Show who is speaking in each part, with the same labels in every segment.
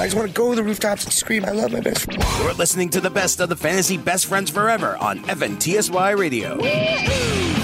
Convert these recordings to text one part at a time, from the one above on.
Speaker 1: I just want to go to the rooftops and scream, I love my best friend.
Speaker 2: You're listening to the best of the fantasy best friends forever on FNTSY Radio.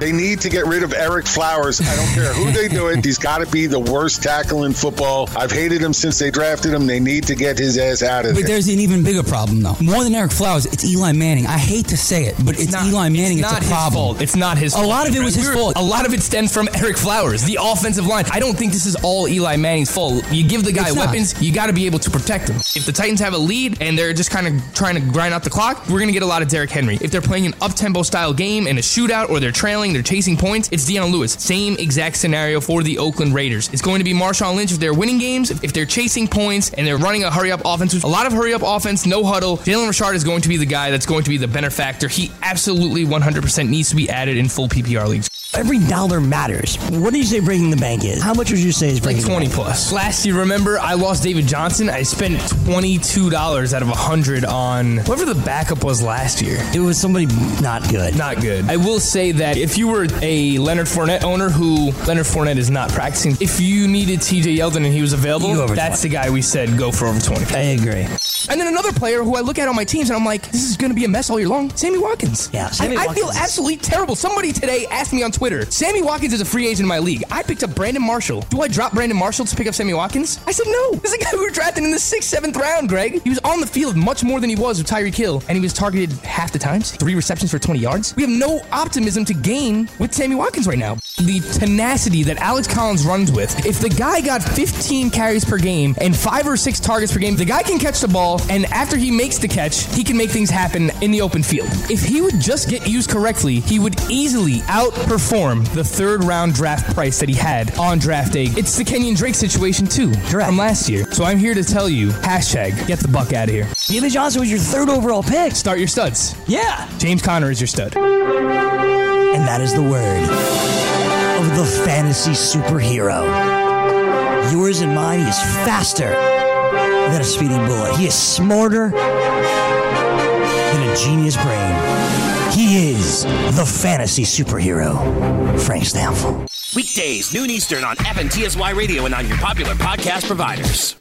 Speaker 3: They need to get rid of Ereck Flowers. I don't care who they do it. He's got to be the worst tackle in football. I've hated him since they drafted him. They need to get his ass out of
Speaker 4: But
Speaker 3: there.
Speaker 4: But there's an even bigger problem, though. More than Ereck Flowers, it's Eli Manning. I hate to say it, but it's,
Speaker 5: not-
Speaker 4: Eli Manning. It's,
Speaker 5: not
Speaker 4: a
Speaker 5: his
Speaker 4: problem.
Speaker 5: fault. It's not his fault.
Speaker 4: A
Speaker 5: fault.
Speaker 4: lot of it was his
Speaker 5: We were-
Speaker 4: fault.
Speaker 5: A lot of it stems from Ereck Flowers, the offensive line. I don't think this is all Eli Manning's fault. You give the guy
Speaker 4: It's not.
Speaker 5: weapons, you got to be able to protect him. If the Titans have a lead and they're just kind of trying to grind out the clock, we're going to get a lot of Derrick Henry. If they're playing an up-tempo style game and a shootout or they're trailing, they're chasing points, it's Dion Lewis. Same exact scenario for the Oakland Raiders. It's going to be Marshawn Lynch if they're winning games, if they're chasing points and they're running a hurry up offense. A lot of hurry up offense, no huddle. Jalen Richard is going to be the guy that's going to be the benefactor. He absolutely 100% needs to be added in full PPR leagues.
Speaker 6: Every dollar matters. What do you say breaking the bank is? How much would you say is breaking
Speaker 5: Like
Speaker 6: the
Speaker 5: 20
Speaker 6: bank?
Speaker 5: plus. Last year, remember, I lost David Johnson. I spent $22 out of a 100 on whoever the backup was last year.
Speaker 6: It was somebody not good.
Speaker 5: Not good. I will say that if you were a Leonard Fournette owner who Leonard Fournette is not practicing, if you needed TJ Yeldon and he was available,
Speaker 6: You go over
Speaker 5: that's the guy we said go for over 20.
Speaker 6: I agree.
Speaker 5: And then another player who I look at on my teams and I'm like, this is going to be a mess all year long. Sammy Watkins.
Speaker 6: Yeah, Sammy
Speaker 5: I, I feel absolutely terrible. Somebody today asked me on Twitter, Sammy Watkins is a free agent in my league. I picked up Brandon Marshall. Do I drop Brandon Marshall to pick up Sammy Watkins? I said no. This is a guy we were drafting in the sixth, seventh round, Greg. He was on the field much more than he was with Tyreek Hill, and he was targeted half the times. Three receptions for 20 yards. We have no optimism to gain with Sammy Watkins right now. The tenacity that Alex Collins runs with. If the guy got 15 carries per game and five or six targets per game, the guy can catch the ball, and after he makes the catch, he can make things happen in the open field. If he would just get used correctly, he would easily outperform the third round draft price that he had on draft day. It's the Kenyan Drake situation too from last year. So I'm here to tell you, hashtag get the buck out of here.
Speaker 6: David Johnson was your third overall pick.
Speaker 5: Start your studs.
Speaker 6: Yeah.
Speaker 5: James Conner is your stud.
Speaker 6: And that is the word of the fantasy superhero. Yours and mine, he is faster than a speeding bullet. He is smarter than a genius brain. He is the fantasy superhero, Frank Stampfl.
Speaker 2: Weekdays, noon Eastern on FNTSY Radio and on your popular podcast providers.